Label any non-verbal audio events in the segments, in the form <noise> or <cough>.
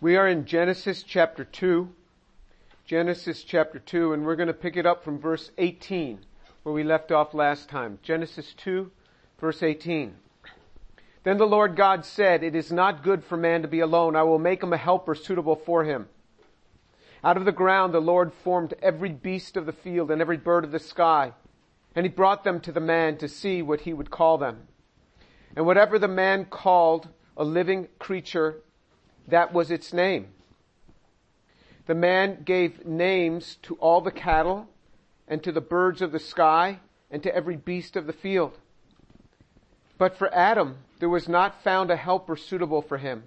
We are in Genesis chapter 2. Genesis chapter 2, and we're going to pick it up from verse 18, where we left off last time. Genesis 2, verse 18. Then the Lord God said, It is not good for man to be alone. I will make him a helper suitable for him. Out of the ground the Lord formed every beast of the field and every bird of the sky, and he brought them to the man to see what he would call them. And whatever the man called a living creature, that was its name. The man gave names to all the cattle and to the birds of the sky and to every beast of the field. But for Adam, there was not found a helper suitable for him.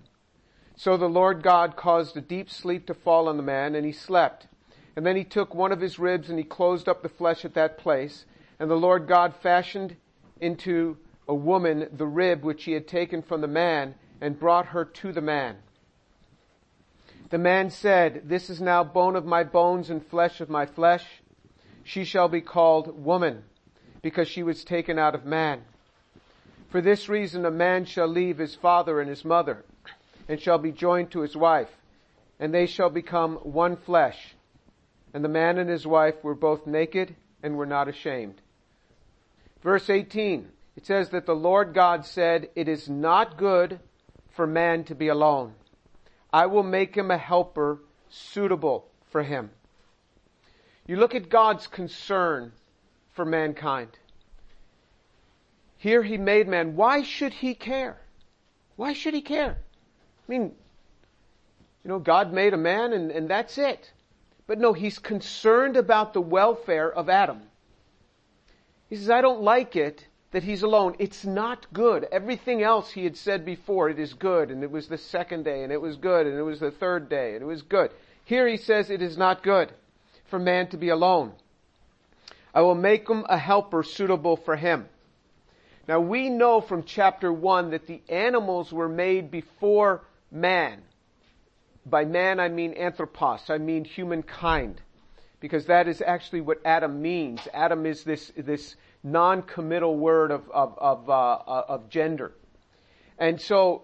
So the Lord God caused a deep sleep to fall on the man and he slept. And then he took one of his ribs and he closed up the flesh at that place. And the Lord God fashioned into a woman the rib which he had taken from the man and brought her to the man. The man said, This is now bone of my bones and flesh of my flesh. She shall be called woman, because she was taken out of man. For this reason a man shall leave his father and his mother, and shall be joined to his wife, and they shall become one flesh. And the man and his wife were both naked and were not ashamed. Verse 18, it says that the Lord God said, It is not good for man to be alone. I will make him a helper suitable for him. You look at God's concern for mankind. Here he made man. Why should he care? Why should he care? I mean, you know, God made a man and, and that's it. But no, he's concerned about the welfare of Adam. He says, I don't like it that he's alone. It's not good. Everything else he had said before, it is good, and it was the second day, and it was good, and it was the third day, and it was good. Here he says it is not good for man to be alone. I will make him a helper suitable for him. Now we know from chapter 1 that the animals were made before man. By man I mean anthropos, I mean humankind. Because that is actually what Adam means. Adam is this, this non-committal word of, of, of, uh, uh, of gender. And so,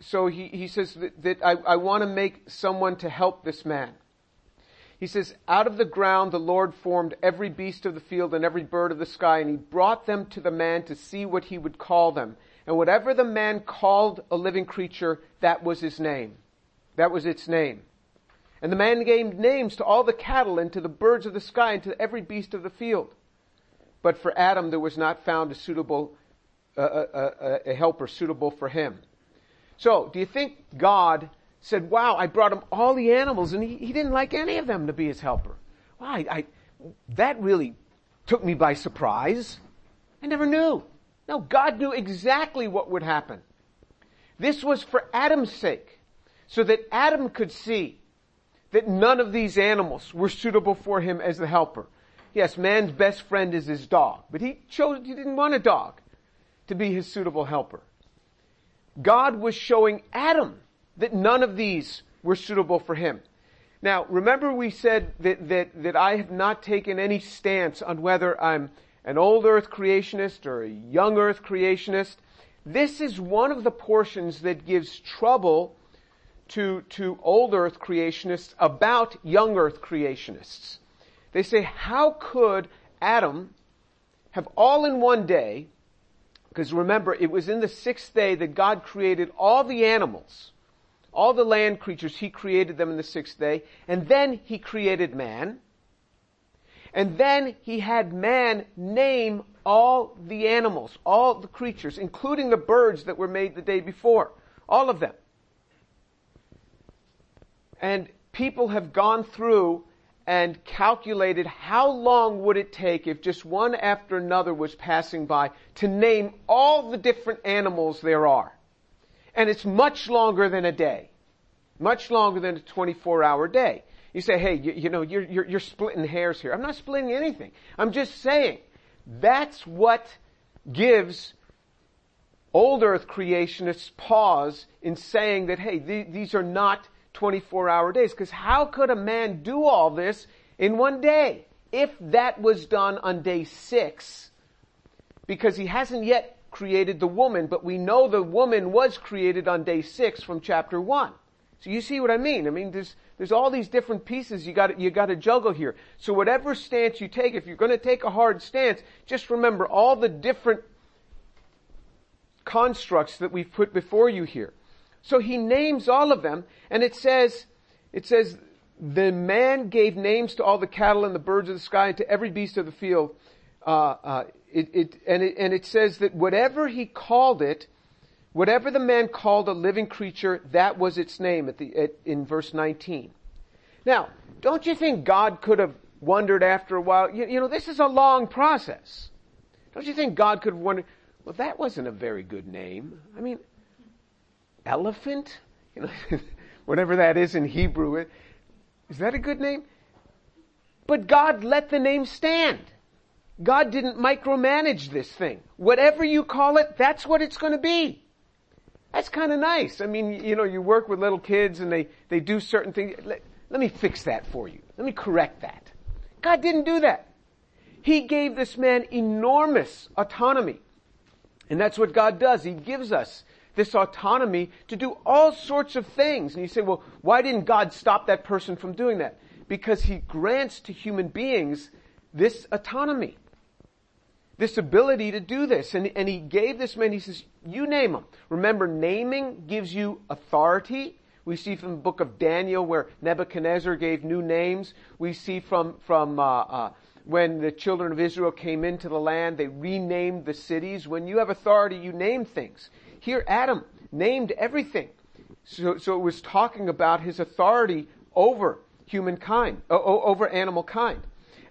so he, he says that, that I, I want to make someone to help this man. He says, out of the ground the Lord formed every beast of the field and every bird of the sky, and he brought them to the man to see what he would call them. And whatever the man called a living creature, that was his name. That was its name. And the man gave names to all the cattle and to the birds of the sky and to every beast of the field. But for Adam, there was not found a suitable, uh, uh, a helper suitable for him. So, do you think God said, wow, I brought him all the animals and he, he didn't like any of them to be his helper? Wow, I, I, that really took me by surprise. I never knew. No, God knew exactly what would happen. This was for Adam's sake, so that Adam could see that none of these animals were suitable for him as the helper. Yes, man's best friend is his dog, but he chose, he didn't want a dog to be his suitable helper. God was showing Adam that none of these were suitable for him. Now, remember we said that, that, that I have not taken any stance on whether I'm an old earth creationist or a young earth creationist. This is one of the portions that gives trouble to, to old earth creationists about young earth creationists. They say, how could Adam have all in one day, because remember, it was in the sixth day that God created all the animals, all the land creatures, He created them in the sixth day, and then He created man, and then He had man name all the animals, all the creatures, including the birds that were made the day before, all of them. And people have gone through and calculated how long would it take if just one after another was passing by to name all the different animals there are. And it's much longer than a day. Much longer than a 24 hour day. You say, hey, you, you know, you're, you're, you're splitting hairs here. I'm not splitting anything. I'm just saying that's what gives old earth creationists pause in saying that, hey, th- these are not 24 hour days. Because how could a man do all this in one day? If that was done on day six, because he hasn't yet created the woman, but we know the woman was created on day six from chapter one. So you see what I mean? I mean, there's, there's all these different pieces you got you got to juggle here. So whatever stance you take, if you're going to take a hard stance, just remember all the different constructs that we've put before you here. So he names all of them, and it says, it says, the man gave names to all the cattle and the birds of the sky and to every beast of the field. Uh, uh, it, it, and, it, and it says that whatever he called it, whatever the man called a living creature, that was its name at the, at, in verse 19. Now, don't you think God could have wondered after a while, you, you know, this is a long process. Don't you think God could have wondered, well, that wasn't a very good name. I mean, elephant? You <laughs> know, whatever that is in Hebrew. Is that a good name? But God let the name stand. God didn't micromanage this thing. Whatever you call it, that's what it's going to be. That's kind of nice. I mean, you know, you work with little kids and they, they do certain things. Let, let me fix that for you. Let me correct that. God didn't do that. He gave this man enormous autonomy. And that's what God does. He gives us this autonomy to do all sorts of things. And you say, well, why didn't God stop that person from doing that? Because He grants to human beings this autonomy. This ability to do this. And, and He gave this man, He says, you name them. Remember, naming gives you authority. We see from the book of Daniel where Nebuchadnezzar gave new names. We see from, from, uh, uh, when the children of Israel came into the land, they renamed the cities. When you have authority, you name things. Here, Adam named everything. So, so it was talking about his authority over humankind, over animal kind.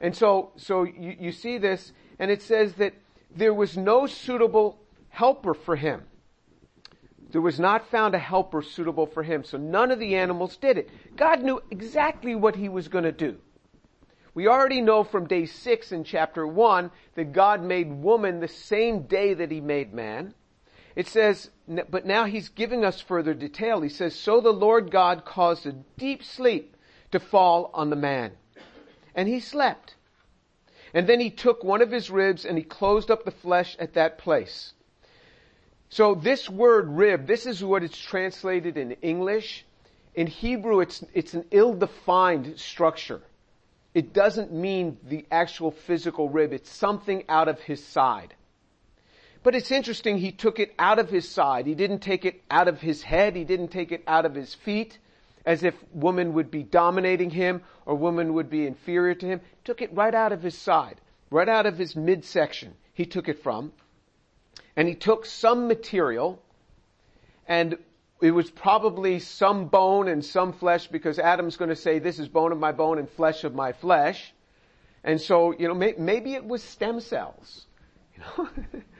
And so, so you, you see this, and it says that there was no suitable helper for him. There was not found a helper suitable for him. So none of the animals did it. God knew exactly what he was going to do. We already know from day six in chapter one that God made woman the same day that he made man. It says, but now he's giving us further detail. He says, so the Lord God caused a deep sleep to fall on the man. And he slept. And then he took one of his ribs and he closed up the flesh at that place. So this word rib, this is what it's translated in English. In Hebrew, it's, it's an ill-defined structure. It doesn't mean the actual physical rib. It's something out of his side. But it's interesting, he took it out of his side. He didn't take it out of his head. He didn't take it out of his feet as if woman would be dominating him or woman would be inferior to him. Took it right out of his side, right out of his midsection. He took it from. And he took some material and it was probably some bone and some flesh because Adam's going to say, this is bone of my bone and flesh of my flesh. And so, you know, may, maybe it was stem cells. You know? <laughs>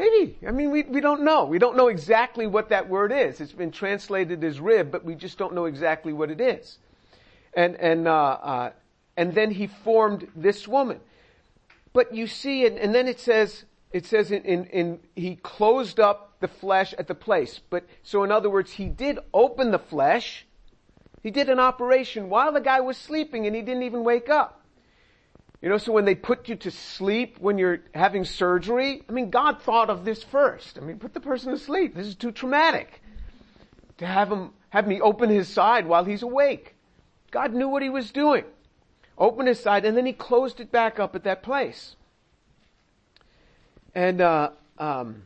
maybe. I mean, we, we don't know. We don't know exactly what that word is. It's been translated as rib, but we just don't know exactly what it is. And, and, uh, uh, and then he formed this woman. But you see, and, and then it says, it says in, in, in, he closed up the flesh at the place. But, so in other words, he did open the flesh. He did an operation while the guy was sleeping and he didn't even wake up. You know, so when they put you to sleep when you're having surgery, I mean, God thought of this first. I mean, put the person to sleep. This is too traumatic. To have him, have me open his side while he's awake. God knew what he was doing. Open his side and then he closed it back up at that place. And, uh, um,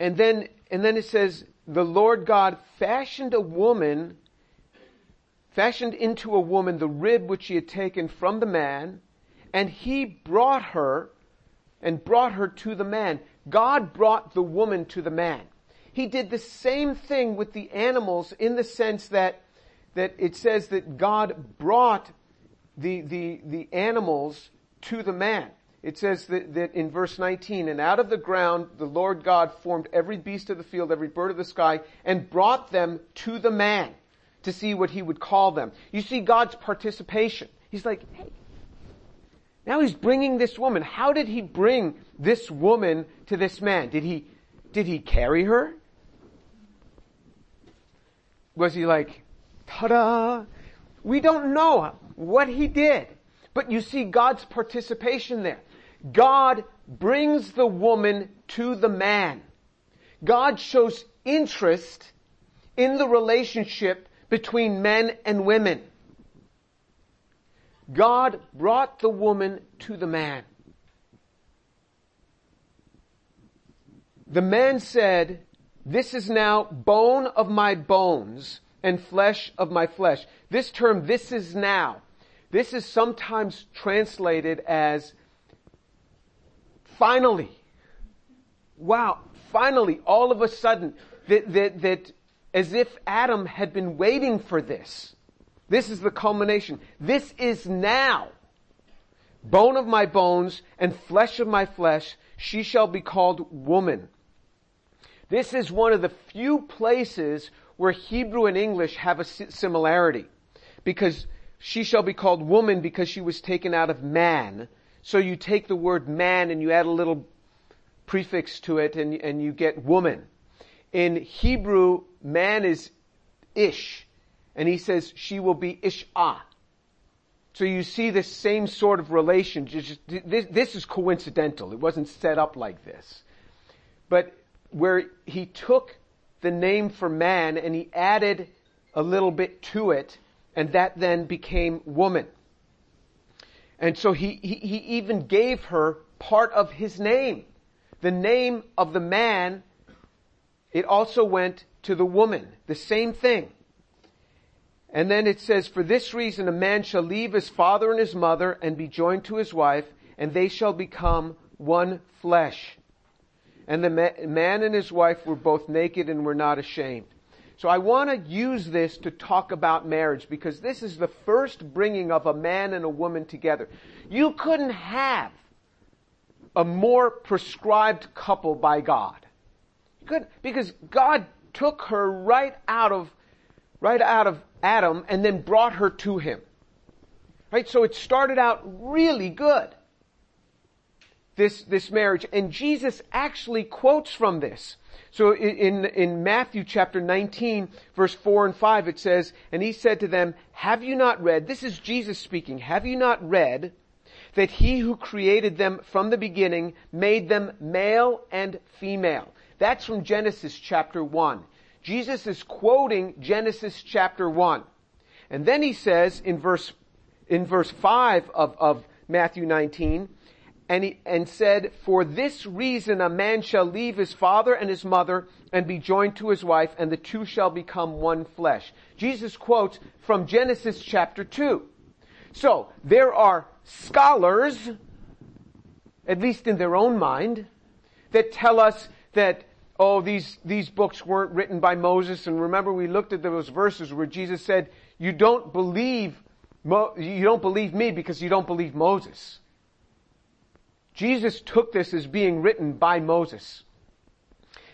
and then, and then it says, the Lord God fashioned a woman, fashioned into a woman the rib which he had taken from the man, and he brought her, and brought her to the man. God brought the woman to the man. He did the same thing with the animals in the sense that, that it says that God brought the, the, the animals to the man it says that, that, in verse 19, and out of the ground the Lord God formed every beast of the field, every bird of the sky, and brought them to the man to see what he would call them. You see God's participation. He's like, hey, now he's bringing this woman. How did he bring this woman to this man? Did he, did he carry her? Was he like, ta-da? We don't know what he did. But you see God's participation there. God brings the woman to the man. God shows interest in the relationship between men and women. God brought the woman to the man. The man said, this is now bone of my bones and flesh of my flesh. This term, this is now, this is sometimes translated as finally. Wow, finally, all of a sudden, that, that, that as if Adam had been waiting for this. This is the culmination. This is now. Bone of my bones and flesh of my flesh, she shall be called woman. This is one of the few places where Hebrew and English have a similarity. Because she shall be called woman because she was taken out of man. So you take the word man and you add a little prefix to it and, and you get woman. In Hebrew, man is ish. And he says she will be ish'ah. So you see this same sort of relation. This, this is coincidental. It wasn't set up like this. But where he took the name for man and he added a little bit to it, and that then became woman. And so he, he, he even gave her part of his name. The name of the man, it also went to the woman. The same thing. And then it says, for this reason a man shall leave his father and his mother and be joined to his wife, and they shall become one flesh. And the man and his wife were both naked and were not ashamed. So I want to use this to talk about marriage because this is the first bringing of a man and a woman together. You couldn't have a more prescribed couple by God. Couldn't, because God took her right out of, right out of Adam and then brought her to him. Right? So it started out really good this, this marriage. And Jesus actually quotes from this. So in, in Matthew chapter 19 verse 4 and 5 it says, and he said to them, have you not read, this is Jesus speaking, have you not read that he who created them from the beginning made them male and female? That's from Genesis chapter 1. Jesus is quoting Genesis chapter 1. And then he says in verse, in verse 5 of, of Matthew 19, and, he, and said, For this reason a man shall leave his father and his mother and be joined to his wife, and the two shall become one flesh. Jesus quotes from Genesis chapter 2. So, there are scholars, at least in their own mind, that tell us that, oh, these, these books weren't written by Moses, and remember we looked at those verses where Jesus said, you don't believe, you don't believe me because you don't believe Moses. Jesus took this as being written by Moses.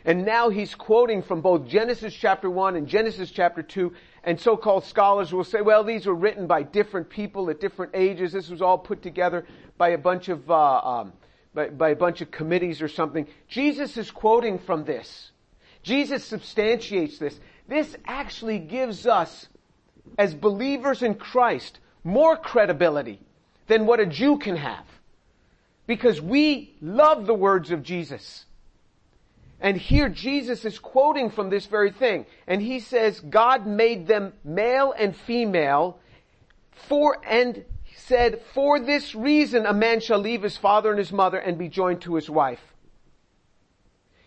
And now he's quoting from both Genesis chapter 1 and Genesis chapter 2, and so-called scholars will say, well, these were written by different people at different ages. This was all put together by a bunch of, uh, um, by, by a bunch of committees or something. Jesus is quoting from this. Jesus substantiates this. This actually gives us, as believers in Christ, more credibility than what a Jew can have because we love the words of Jesus. And here Jesus is quoting from this very thing. And he says, God made them male and female for, and said, for this reason a man shall leave his father and his mother and be joined to his wife.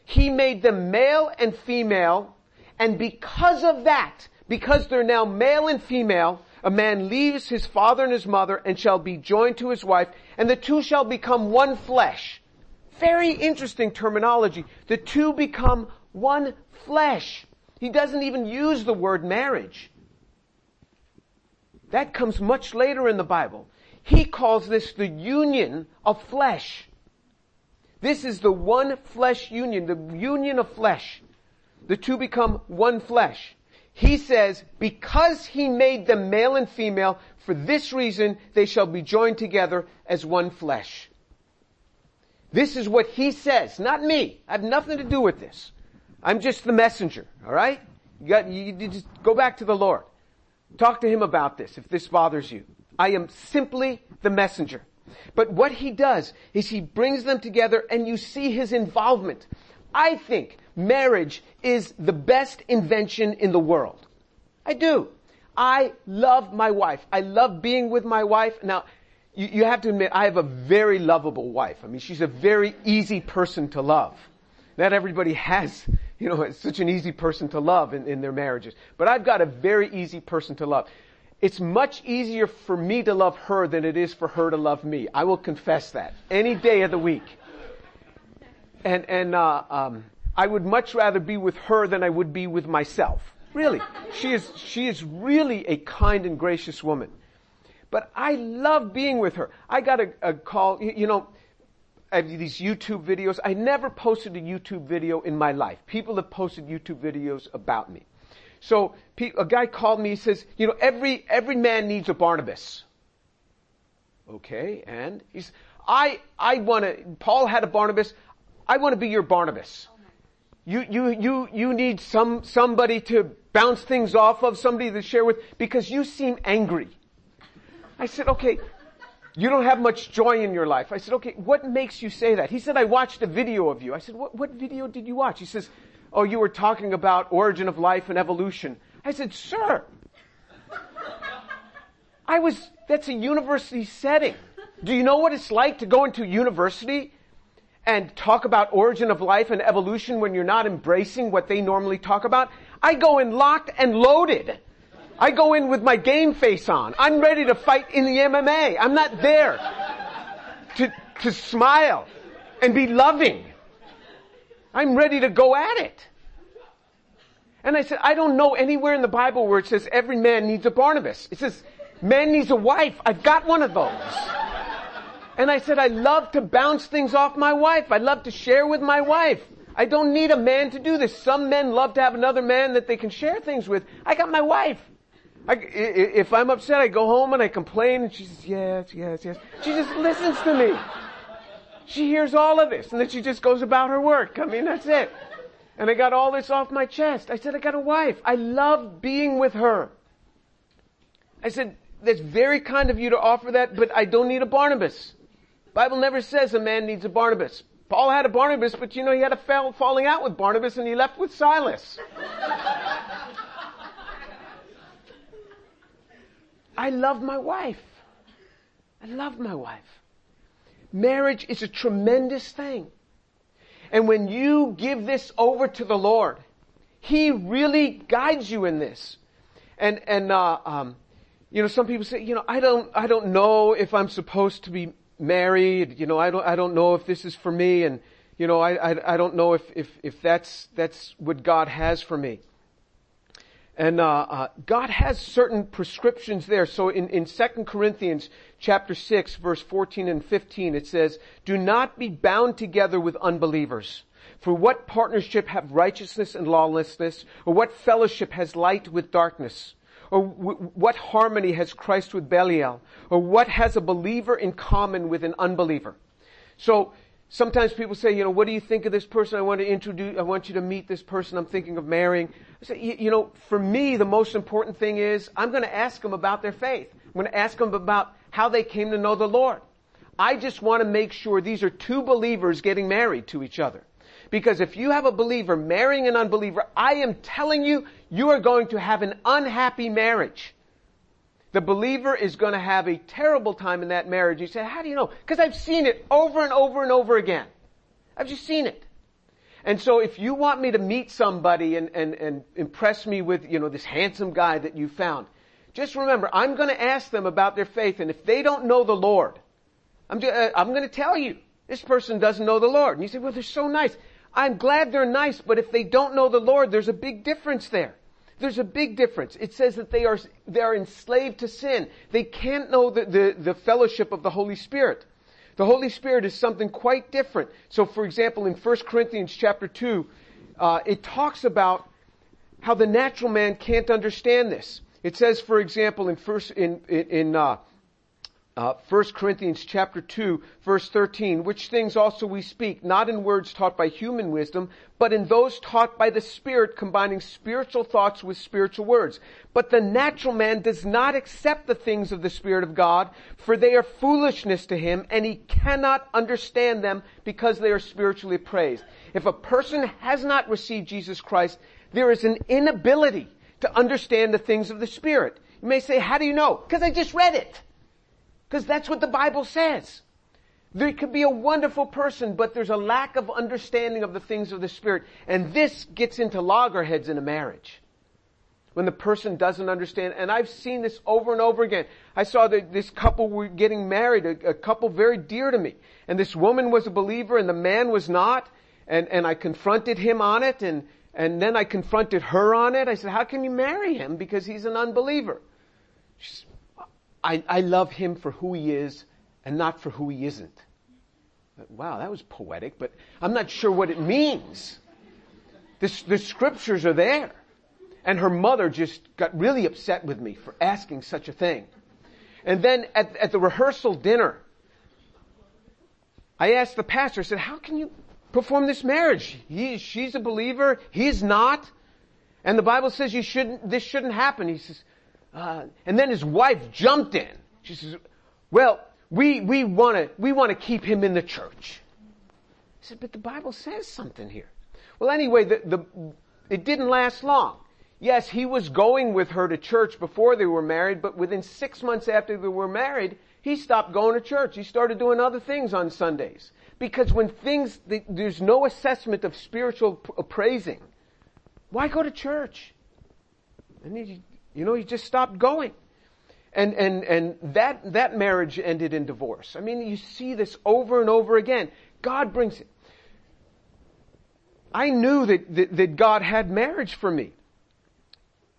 He made them male and female, and because of that, because they're now male and female, a man leaves his father and his mother and shall be joined to his wife, and the two shall become one flesh. Very interesting terminology. The two become one flesh. He doesn't even use the word marriage. That comes much later in the Bible. He calls this the union of flesh. This is the one flesh union, the union of flesh. The two become one flesh. He says, because he made them male and female, for this reason they shall be joined together as one flesh. This is what he says, not me. I have nothing to do with this. I'm just the messenger, alright? You got, you, you just go back to the Lord. Talk to him about this if this bothers you. I am simply the messenger. But what he does is he brings them together and you see his involvement. I think marriage is the best invention in the world. I do. I love my wife. I love being with my wife. Now, you, you have to admit, I have a very lovable wife. I mean, she's a very easy person to love. Not everybody has, you know, such an easy person to love in, in their marriages. But I've got a very easy person to love. It's much easier for me to love her than it is for her to love me. I will confess that. Any day of the week. And, and, uh, um, I would much rather be with her than I would be with myself. Really. She is, she is really a kind and gracious woman. But I love being with her. I got a, a call, you, you know, I have these YouTube videos. I never posted a YouTube video in my life. People have posted YouTube videos about me. So a guy called me. He says, "You know, every every man needs a Barnabas." Okay, and he's I I want to. Paul had a Barnabas. I want to be your Barnabas. You, you, you, you need some, somebody to bounce things off of, somebody to share with, because you seem angry. I said, okay, you don't have much joy in your life. I said, okay, what makes you say that? He said, I watched a video of you. I said, what, what video did you watch? He says, oh, you were talking about origin of life and evolution. I said, sir, I was, that's a university setting. Do you know what it's like to go into university and talk about origin of life and evolution when you're not embracing what they normally talk about. I go in locked and loaded. I go in with my game face on. I'm ready to fight in the MMA. I'm not there to, to smile and be loving. I'm ready to go at it. And I said, I don't know anywhere in the Bible where it says every man needs a Barnabas. It says man needs a wife. I've got one of those. And I said, I love to bounce things off my wife. I love to share with my wife. I don't need a man to do this. Some men love to have another man that they can share things with. I got my wife. I, if I'm upset, I go home and I complain and she says, yes, yes, yes. She just listens to me. She hears all of this and then she just goes about her work. I mean, that's it. And I got all this off my chest. I said, I got a wife. I love being with her. I said, that's very kind of you to offer that, but I don't need a Barnabas. Bible never says a man needs a Barnabas. Paul had a Barnabas, but you know, he had a fall, falling out with Barnabas and he left with Silas. I love my wife. I love my wife. Marriage is a tremendous thing. And when you give this over to the Lord, He really guides you in this. And, and, uh, um, you know, some people say, you know, I don't, I don't know if I'm supposed to be married, you know, I don't, I don't know if this is for me and, you know, I, I, I don't know if, if, if that's, that's what God has for me. And, uh, uh, God has certain prescriptions there. So in, in 2 Corinthians chapter 6 verse 14 and 15 it says, do not be bound together with unbelievers. For what partnership have righteousness and lawlessness? Or what fellowship has light with darkness? Or w- what harmony has Christ with Belial? Or what has a believer in common with an unbeliever? So, sometimes people say, you know, what do you think of this person? I want to introduce, I want you to meet this person I'm thinking of marrying. I say, you, you know, for me, the most important thing is I'm going to ask them about their faith. I'm going to ask them about how they came to know the Lord. I just want to make sure these are two believers getting married to each other. Because if you have a believer marrying an unbeliever, I am telling you, you are going to have an unhappy marriage. The believer is going to have a terrible time in that marriage. You say, how do you know? Because I've seen it over and over and over again. I've just seen it. And so if you want me to meet somebody and, and, and impress me with, you know, this handsome guy that you found, just remember, I'm going to ask them about their faith. And if they don't know the Lord, I'm, just, uh, I'm going to tell you, this person doesn't know the Lord. And you say, well, they're so nice. I'm glad they're nice, but if they don't know the Lord, there's a big difference there. There's a big difference. It says that they are, they are enslaved to sin. They can't know the, the, the fellowship of the Holy Spirit. The Holy Spirit is something quite different. So for example, in 1 Corinthians chapter 2, uh, it talks about how the natural man can't understand this. It says, for example, in first, in, in, uh, uh, 1 Corinthians chapter 2 verse 13, which things also we speak, not in words taught by human wisdom, but in those taught by the Spirit, combining spiritual thoughts with spiritual words. But the natural man does not accept the things of the Spirit of God, for they are foolishness to him, and he cannot understand them because they are spiritually appraised. If a person has not received Jesus Christ, there is an inability to understand the things of the Spirit. You may say, how do you know? Because I just read it. Because that's what the Bible says. There could be a wonderful person, but there's a lack of understanding of the things of the Spirit. And this gets into loggerheads in a marriage. When the person doesn't understand, and I've seen this over and over again. I saw that this couple were getting married, a, a couple very dear to me. And this woman was a believer and the man was not. And, and I confronted him on it and, and then I confronted her on it. I said, how can you marry him? Because he's an unbeliever. She's, I, I love him for who he is and not for who he isn't. Wow, that was poetic, but I'm not sure what it means. The, the scriptures are there. And her mother just got really upset with me for asking such a thing. And then at, at the rehearsal dinner, I asked the pastor, I said, how can you perform this marriage? He, she's a believer, he's not. And the Bible says you shouldn't, this shouldn't happen. He says, uh, and then his wife jumped in. She says, well, we, we want to we want to keep him in the church. I said, but the Bible says something here. Well, anyway, the, the, it didn't last long. Yes, he was going with her to church before they were married, but within six months after they were married, he stopped going to church. He started doing other things on Sundays. Because when things, there's no assessment of spiritual appraising, why go to church? And he, you know, he just stopped going. And, and, and that, that marriage ended in divorce. I mean, you see this over and over again. God brings it. I knew that, that, that God had marriage for me.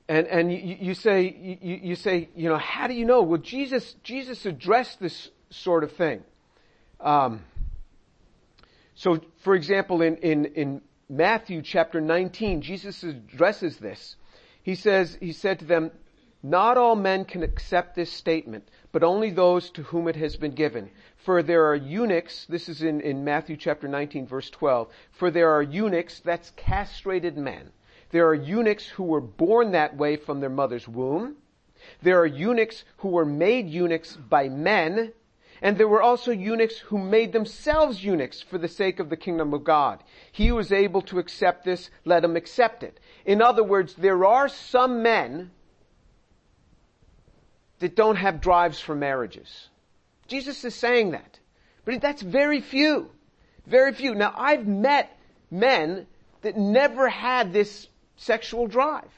And, and you, you say, you, you, say, you know, how do you know? Well, Jesus, Jesus addressed this sort of thing. Um, so, for example, in, in, in Matthew chapter 19, Jesus addresses this. He says, he said to them, not all men can accept this statement, but only those to whom it has been given. For there are eunuchs, this is in, in Matthew chapter 19 verse 12, for there are eunuchs, that's castrated men. There are eunuchs who were born that way from their mother's womb. There are eunuchs who were made eunuchs by men. And there were also eunuchs who made themselves eunuchs for the sake of the kingdom of God. He who is able to accept this, let him accept it. In other words, there are some men that don't have drives for marriages. Jesus is saying that. But that's very few. Very few. Now I've met men that never had this sexual drive.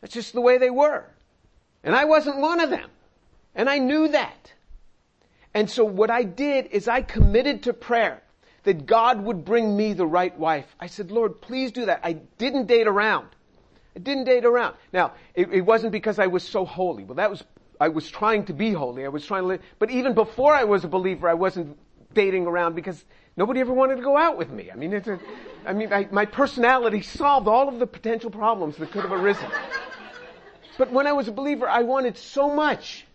That's just the way they were. And I wasn't one of them. And I knew that. And so what I did is I committed to prayer that God would bring me the right wife. I said, Lord, please do that. I didn't date around. I didn't date around. Now, it, it wasn't because I was so holy. Well, that was, I was trying to be holy. I was trying to live, but even before I was a believer, I wasn't dating around because nobody ever wanted to go out with me. I mean, it's a, I mean, I, my personality solved all of the potential problems that could have arisen. But when I was a believer, I wanted so much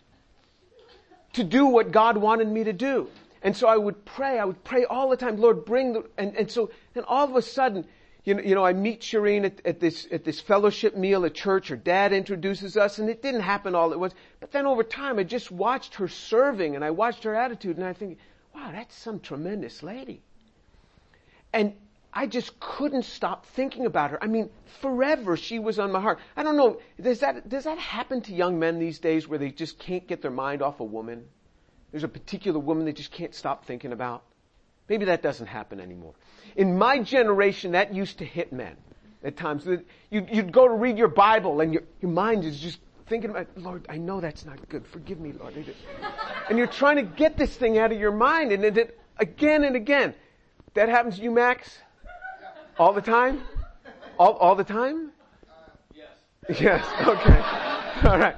to do what God wanted me to do. And so I would pray, I would pray all the time, Lord, bring the, and, and so then all of a sudden, you know, you know, I meet Shireen at, at this, at this fellowship meal at church, her dad introduces us, and it didn't happen all at once. But then over time, I just watched her serving, and I watched her attitude, and I think, wow, that's some tremendous lady. And I just couldn't stop thinking about her. I mean, forever she was on my heart. I don't know, does that, does that happen to young men these days where they just can't get their mind off a woman? There's a particular woman they just can't stop thinking about. Maybe that doesn't happen anymore. In my generation, that used to hit men at times. You'd, go to read your Bible and your, your mind is just thinking about, Lord, I know that's not good. Forgive me, Lord. And you're trying to get this thing out of your mind and it, again and again. That happens to you, Max? All the time? All, all the time? Uh, yes. Yes, <laughs> okay. All right.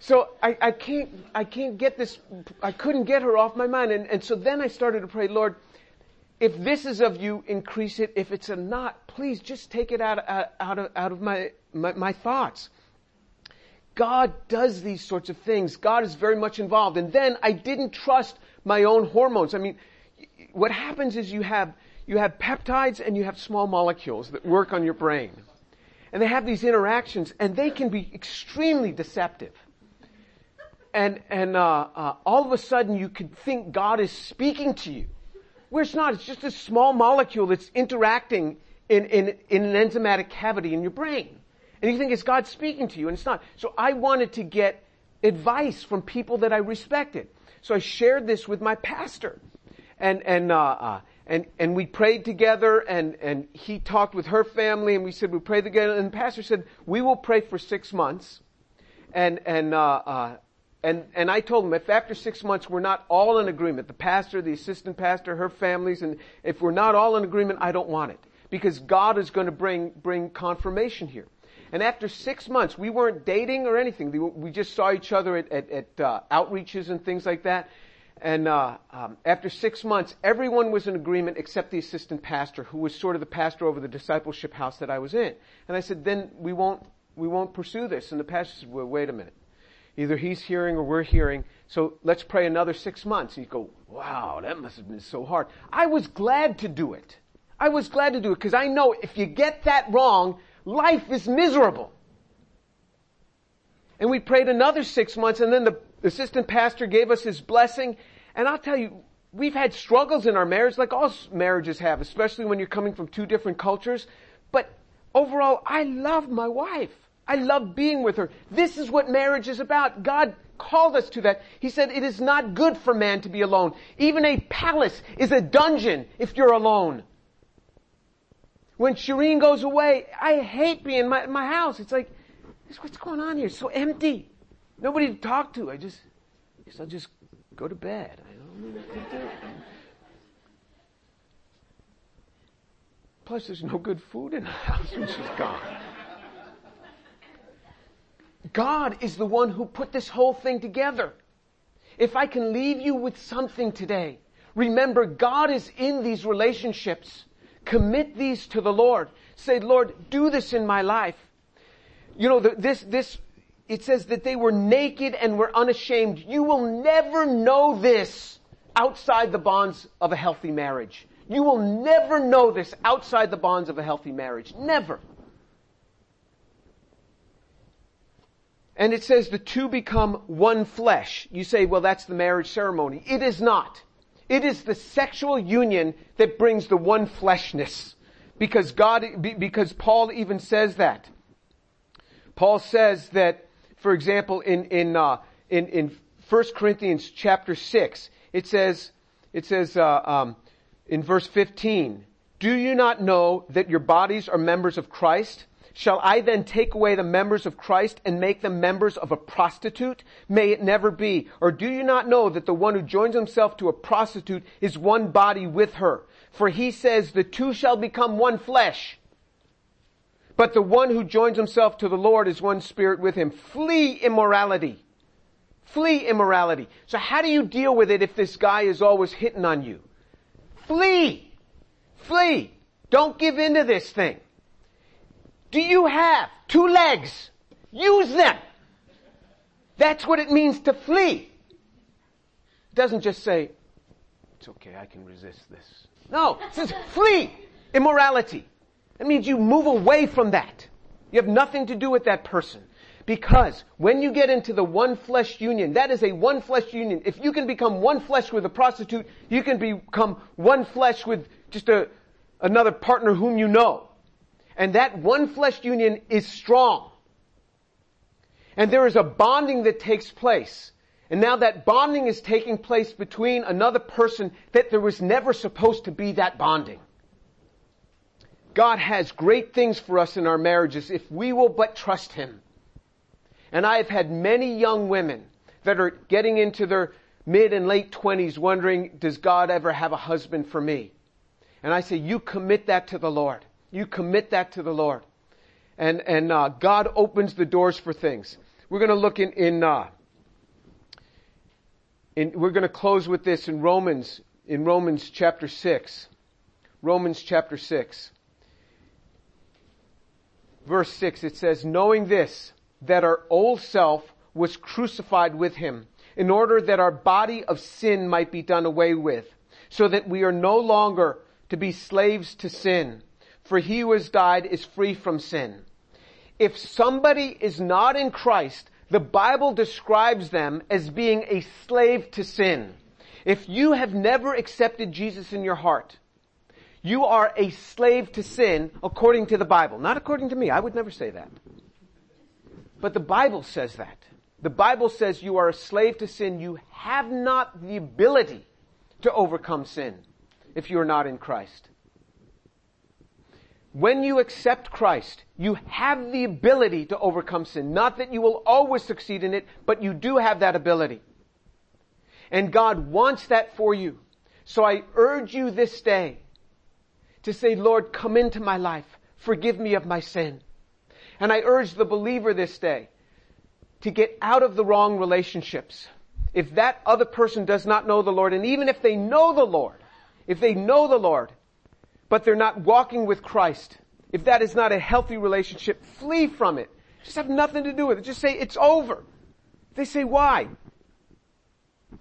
So I, I can't, I can't get this, I couldn't get her off my mind. And, and so then I started to pray, Lord, if this is of you, increase it. If it's a not, please just take it out, out, out of, out of my, my, my thoughts. God does these sorts of things. God is very much involved. And then I didn't trust my own hormones. I mean, what happens is you have, you have peptides and you have small molecules that work on your brain. And they have these interactions and they can be extremely deceptive. And, and, uh, uh, all of a sudden you could think God is speaking to you. Where it's not. It's just a small molecule that's interacting in, in, in an enzymatic cavity in your brain. And you think it's God speaking to you and it's not. So I wanted to get advice from people that I respected. So I shared this with my pastor. And, and, uh, uh, and, and we prayed together and, and he talked with her family and we said we pray together and the pastor said, we will pray for six months. And, and, uh, uh, and, and I told him if after six months we're not all in agreement, the pastor, the assistant pastor, her families, and if we're not all in agreement, I don't want it. Because God is going to bring, bring confirmation here. And after six months, we weren't dating or anything. We just saw each other at, at, at uh, outreaches and things like that. And uh, um, after six months, everyone was in agreement except the assistant pastor, who was sort of the pastor over the discipleship house that I was in. And I said, then we won't we won't pursue this. And the pastor said, well, wait a minute. Either he's hearing or we're hearing. So let's pray another six months. And you go, wow, that must have been so hard. I was glad to do it. I was glad to do it because I know if you get that wrong, life is miserable. And we prayed another six months and then the assistant pastor gave us his blessing. And I'll tell you, we've had struggles in our marriage like all marriages have, especially when you're coming from two different cultures. But overall, I love my wife. I love being with her. This is what marriage is about. God called us to that. He said it is not good for man to be alone. Even a palace is a dungeon if you're alone. When Shireen goes away, I hate being in my, my house. It's like, what's going on here? It's so empty. Nobody to talk to. I just, I guess I'll just go to bed. I don't know what to do. Plus, there's no good food in the <laughs> house when she's gone. God is the one who put this whole thing together. If I can leave you with something today, remember God is in these relationships. Commit these to the Lord. Say, Lord, do this in my life. You know, this, this, it says that they were naked and were unashamed. You will never know this outside the bonds of a healthy marriage. You will never know this outside the bonds of a healthy marriage. Never. And it says the two become one flesh. You say, well, that's the marriage ceremony. It is not. It is the sexual union that brings the one fleshness. Because God, because Paul even says that. Paul says that, for example, in, in, uh, in, in 1 Corinthians chapter 6, it says, it says, uh, um, in verse 15, do you not know that your bodies are members of Christ? Shall I then take away the members of Christ and make them members of a prostitute? May it never be. Or do you not know that the one who joins himself to a prostitute is one body with her? For he says the two shall become one flesh. But the one who joins himself to the Lord is one spirit with him. Flee immorality. Flee immorality. So how do you deal with it if this guy is always hitting on you? Flee. Flee. Don't give in to this thing. Do you have two legs? Use them. That's what it means to flee. It doesn't just say, it's okay, I can resist this. No, it says <laughs> flee immorality. That means you move away from that. You have nothing to do with that person. Because when you get into the one flesh union, that is a one flesh union. If you can become one flesh with a prostitute, you can become one flesh with just a, another partner whom you know. And that one flesh union is strong. And there is a bonding that takes place. And now that bonding is taking place between another person that there was never supposed to be that bonding. God has great things for us in our marriages if we will but trust Him. And I have had many young women that are getting into their mid and late twenties wondering, does God ever have a husband for me? And I say, you commit that to the Lord. You commit that to the Lord. And, and, uh, God opens the doors for things. We're gonna look in, in, uh, in, we're gonna close with this in Romans, in Romans chapter 6. Romans chapter 6. Verse 6, it says, knowing this, that our old self was crucified with him in order that our body of sin might be done away with so that we are no longer to be slaves to sin. For he who has died is free from sin. If somebody is not in Christ, the Bible describes them as being a slave to sin. If you have never accepted Jesus in your heart, you are a slave to sin according to the Bible. Not according to me. I would never say that. But the Bible says that. The Bible says you are a slave to sin. You have not the ability to overcome sin if you are not in Christ. When you accept Christ, you have the ability to overcome sin. Not that you will always succeed in it, but you do have that ability. And God wants that for you. So I urge you this day to say, Lord, come into my life. Forgive me of my sin. And I urge the believer this day to get out of the wrong relationships. If that other person does not know the Lord, and even if they know the Lord, if they know the Lord, but they're not walking with Christ, if that is not a healthy relationship, flee from it. Just have nothing to do with it. Just say, it's over. They say, why?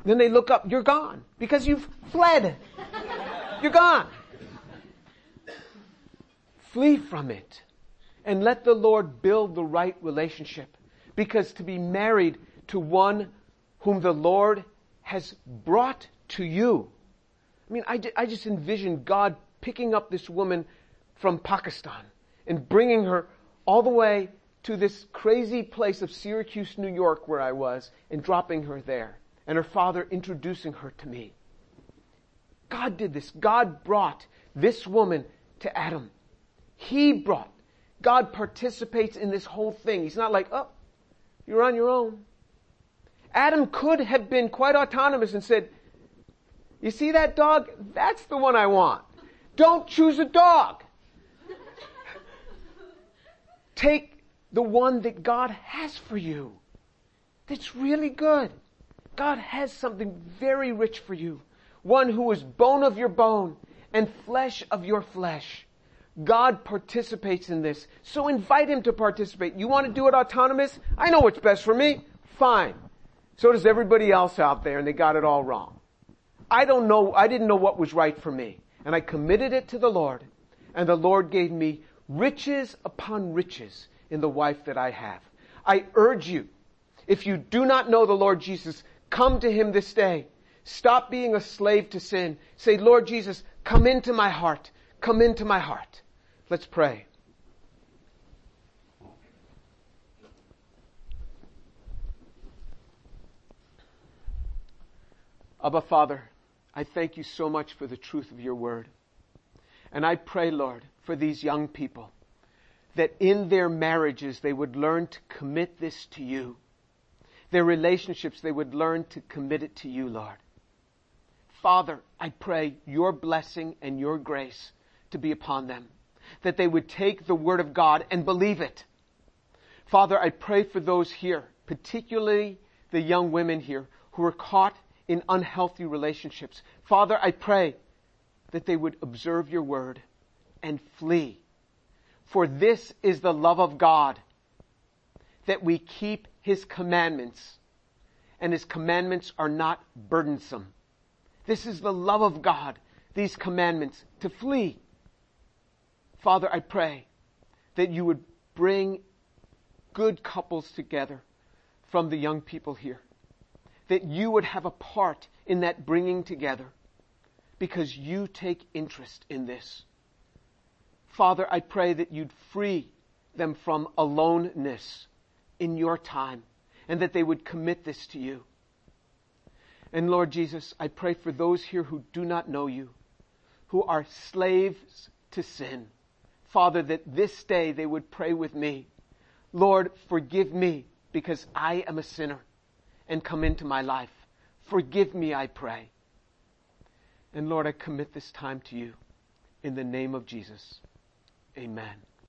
Then they look up, you're gone. Because you've fled. You're gone. Flee from it. And let the Lord build the right relationship. Because to be married to one whom the Lord has brought to you. I mean, I, I just envision God picking up this woman from Pakistan and bringing her all the way to this crazy place of Syracuse, New York, where I was, and dropping her there and her father introducing her to me. God did this. God brought this woman to Adam. He brought. God participates in this whole thing. He's not like, oh, you're on your own. Adam could have been quite autonomous and said, you see that dog? That's the one I want. Don't choose a dog. <laughs> Take the one that God has for you. That's really good. God has something very rich for you. One who is bone of your bone and flesh of your flesh. God participates in this. So invite Him to participate. You want to do it autonomous? I know what's best for me. Fine. So does everybody else out there and they got it all wrong. I don't know, I didn't know what was right for me. And I committed it to the Lord. And the Lord gave me riches upon riches in the wife that I have. I urge you, if you do not know the Lord Jesus, Come to Him this day. Stop being a slave to sin. Say, Lord Jesus, come into my heart. Come into my heart. Let's pray. Abba Father, I thank you so much for the truth of your word. And I pray, Lord, for these young people, that in their marriages they would learn to commit this to you their relationships, they would learn to commit it to you, Lord. Father, I pray your blessing and your grace to be upon them, that they would take the word of God and believe it. Father, I pray for those here, particularly the young women here who are caught in unhealthy relationships. Father, I pray that they would observe your word and flee. For this is the love of God, that we keep his commandments, and his commandments are not burdensome. This is the love of God, these commandments, to flee. Father, I pray that you would bring good couples together from the young people here. That you would have a part in that bringing together because you take interest in this. Father, I pray that you'd free them from aloneness in your time and that they would commit this to you. And Lord Jesus, I pray for those here who do not know you, who are slaves to sin. Father, that this day they would pray with me. Lord, forgive me because I am a sinner and come into my life. Forgive me, I pray. And Lord, I commit this time to you in the name of Jesus. Amen.